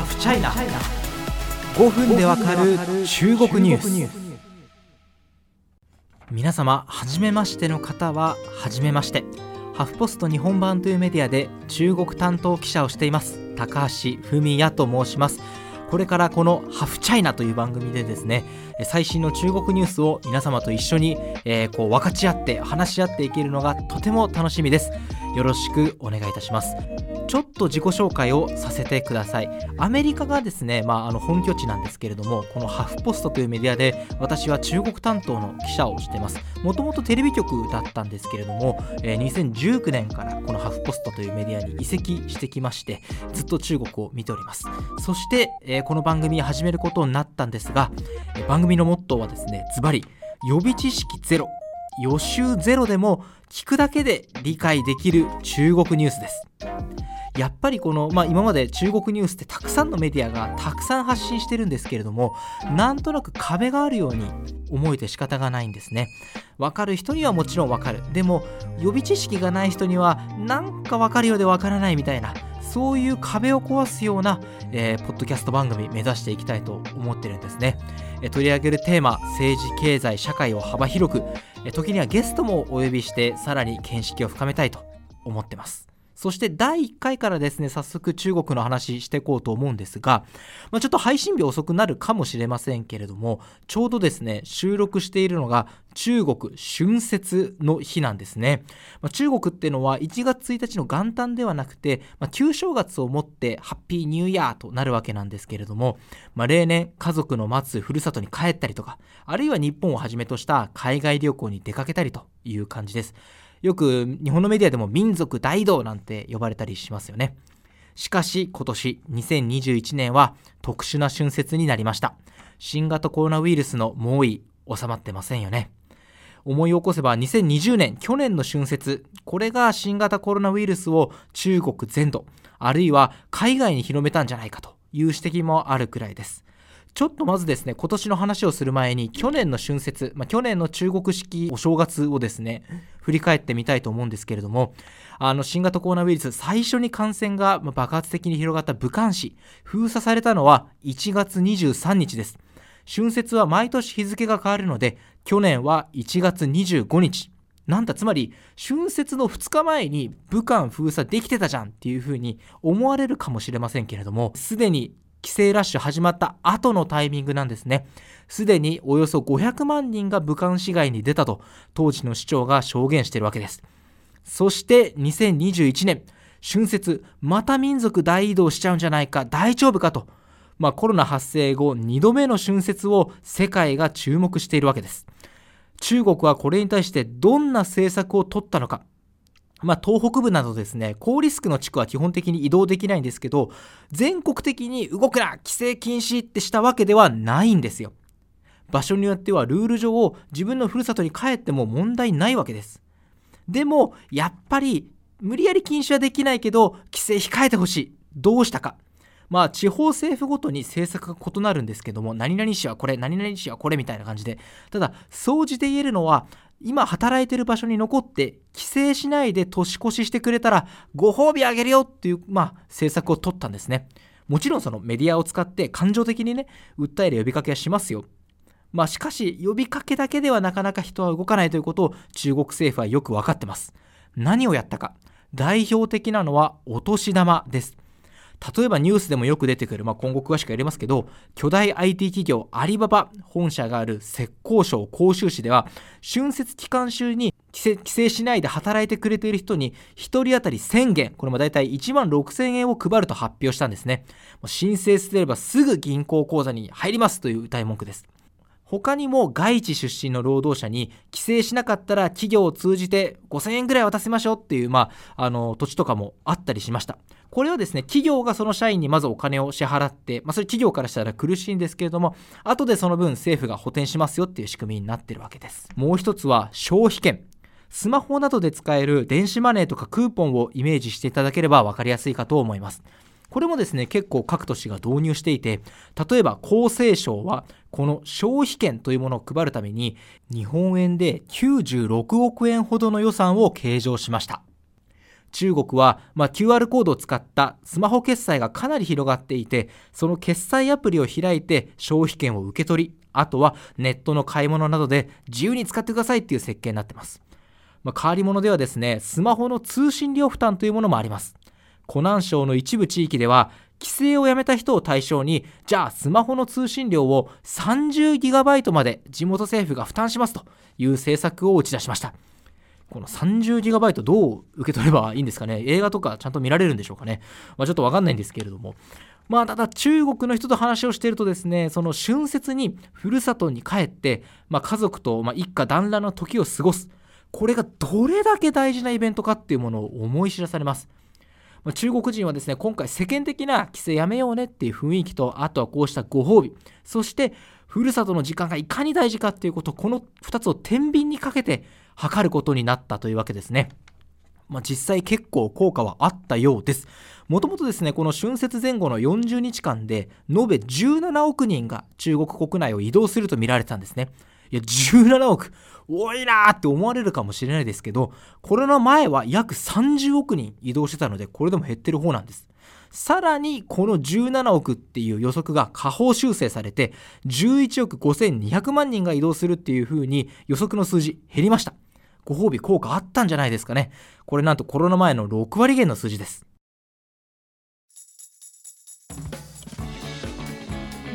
ハフチャイナ5分でわかる中国ニュース。皆様初めましての方は初めまして。ハフポスト日本版というメディアで中国担当記者をしています。高橋文也と申します。これからこのハフチャイナという番組でですね最新の中国ニュースを皆様と一緒に、えー、こう分かち合って話し合っていけるのがとても楽しみです。よろしくお願いいたします。ちょっと自己紹介をさせてください。アメリカがですね、まあ、あの本拠地なんですけれどもこのハフポストというメディアで私は中国担当の記者をしています。もともとテレビ局だったんですけれども、えー、2019年からこのハフポストというメディアに移籍してきましてずっと中国を見ております。そして、えー、この番組始めることになったんですが、番組のモットーはですねズバリ予備知識ゼロ予習ゼロでも聞くだけで理解できる中国ニュースです。やっぱりこの、まあ、今まで中国ニュースってたくさんのメディアがたくさん発信してるんですけれどもなんとなく壁があるように思えて仕方がないんですね。わかる人にはもちろんわかる。でも予備知識がない人にはなんかわかるようでわからないみたいなそういう壁を壊すような、えー、ポッドキャスト番組目指していきたいと思ってるんですね、えー、取り上げるテーマ政治経済社会を幅広く、えー、時にはゲストもお呼びしてさらに見識を深めたいと思ってます。そして第1回からですね、早速中国の話していこうと思うんですが、まあ、ちょっと配信日遅くなるかもしれませんけれども、ちょうどですね、収録しているのが中国春節の日なんですね。まあ、中国っていうのは1月1日の元旦ではなくて、まあ、旧正月をもってハッピーニューイヤーとなるわけなんですけれども、まあ、例年家族の待つふるさとに帰ったりとか、あるいは日本をはじめとした海外旅行に出かけたりという感じです。よく日本のメディアでも民族大道なんて呼ばれたりしますよね。しかし今年2021年は特殊な春節になりました。新型コロナウイルスの猛威収まってませんよね。思い起こせば2020年去年の春節これが新型コロナウイルスを中国全土あるいは海外に広めたんじゃないかという指摘もあるくらいですちょっとまずですね、今年の話をする前に、去年の春節、まあ、去年の中国式お正月をですね、振り返ってみたいと思うんですけれども、あの、新型コロナウイルス、最初に感染が爆発的に広がった武漢市、封鎖されたのは1月23日です。春節は毎年日付が変わるので、去年は1月25日。なんだ、つまり、春節の2日前に武漢封鎖できてたじゃんっていうふうに思われるかもしれませんけれども、すでに規制ラッシュ始まった後のタイミングなんですね。すでにおよそ500万人が武漢市街に出たと当時の市長が証言しているわけです。そして2021年、春節、また民族大移動しちゃうんじゃないか、大丈夫かと、まあ、コロナ発生後2度目の春節を世界が注目しているわけです。中国はこれに対してどんな政策を取ったのか、まあ、東北部などですね、高リスクの地区は基本的に移動できないんですけど、全国的に動くな規制禁止ってしたわけではないんですよ。場所によってはルール上を自分のふるさとに帰っても問題ないわけです。でも、やっぱり無理やり禁止はできないけど、規制控えてほしい。どうしたか。まあ、地方政府ごとに政策が異なるんですけども、何々市はこれ、何々市はこれみたいな感じで、ただ、総じて言えるのは、今働いてる場所に残って帰省しないで年越ししてくれたらご褒美あげるよっていう、まあ、政策を取ったんですね。もちろんそのメディアを使って感情的にね、訴える呼びかけはしますよ。まあしかし呼びかけだけではなかなか人は動かないということを中国政府はよく分かってます。何をやったか。代表的なのはお年玉です。例えばニュースでもよく出てくる、まあ、今後詳しくやりますけど、巨大 IT 企業アリババ本社がある浙江省杭州市では、春節期間中に帰省しないで働いてくれている人に1人当たり1000元、これも大体1万6000円を配ると発表したんですね。申請すればすぐ銀行口座に入りますという歌い文句です。他にも外地出身の労働者に帰省しなかったら企業を通じて5000円ぐらい渡せましょうっていう、まあ、あの土地とかもあったりしました。これはですね、企業がその社員にまずお金を支払って、まあ、それ企業からしたら苦しいんですけれども、後でその分政府が補填しますよっていう仕組みになってるわけです。もう一つは消費券。スマホなどで使える電子マネーとかクーポンをイメージしていただければ分かりやすいかと思います。これもですね、結構各都市が導入していて、例えば厚生省はこの消費券というものを配るために、日本円で96億円ほどの予算を計上しました。中国は、まあ、QR コードを使ったスマホ決済がかなり広がっていてその決済アプリを開いて消費券を受け取りあとはネットの買い物などで自由に使ってくださいっていう設計になってますまあ、変わり者ではですねスマホの通信料負担というものもあります湖南省の一部地域では規制をやめた人を対象にじゃあスマホの通信料を 30GB まで地元政府が負担しますという政策を打ち出しました。この 30GB どう受け取ればいいんですかね？映画とかちゃんと見られるんでしょうかね、まあ、ちょっとわかんないんですけれども。まあただ中国の人と話をしているとですねその春節にふるさとに帰って、まあ、家族とま一家団らんの時を過ごす。これがどれだけ大事なイベントかっていうものを思い知らされます。ま中国人はですね、今回世間的な規制やめようねっていう雰囲気と、あとはこうしたご褒美、そしてふるさとの時間がいかに大事かっていうこと、この2つを天秤にかけて測ることになったというわけですね。まあ、実際結構効果はあったようです。もともとですね、この春節前後の40日間で、延べ17億人が中国国内を移動すると見られたんですね。いや、17億。多いなーって思われるかもしれないですけど、コロナ前は約30億人移動してたので、これでも減ってる方なんです。さらにこの17億っていう予測が下方修正されて11億5200万人が移動するっていう風に予測の数字減りましたご褒美効果あったんじゃないですかねこれなんとコロナ前の6割減の数字です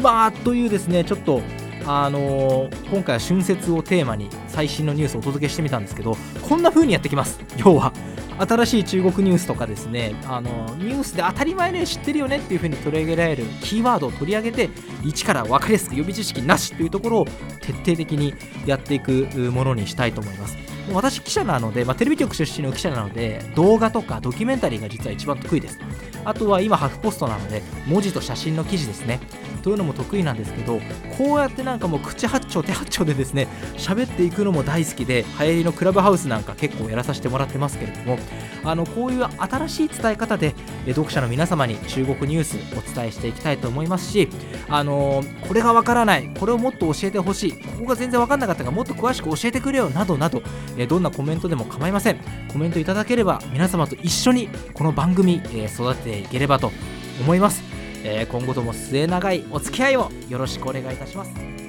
まあというですねちょっとあのー、今回は春節をテーマに最新のニュースをお届けしてみたんですけどこんな風にやってきます。要は新しい中国ニュースとかですねあのニュースで当たり前ね知ってるよねっていう風に取り上げられるキーワードを取り上げて一から分かりやすく予備知識なしというところを徹底的にやっていくものにしたいと思います。私記者なので、まあ、テレビ局出身の記者なので動画とかドキュメンタリーが実は一番得意です。あとは今ハフポストなので文字と写真の記事ですね。というのも得意なんですけどこうやってなんかもう口八丁手八丁でですね喋っていくのも大好きで流行りのクラブハウスなんか結構やらさせてもらってますけれどもあのこういう新しい伝え方で読者の皆様に中国ニュースお伝えしていきたいと思いますしあのこれがわからないこれをもっと教えてほしいここが全然わかんなかったからもっと詳しく教えてくれよなどなどどんなコメントでも構いません。コメントいただければ皆様と一緒にこの番組、育てていければと思います、え今後とも末永いお付き合いをよろしくお願いいたします。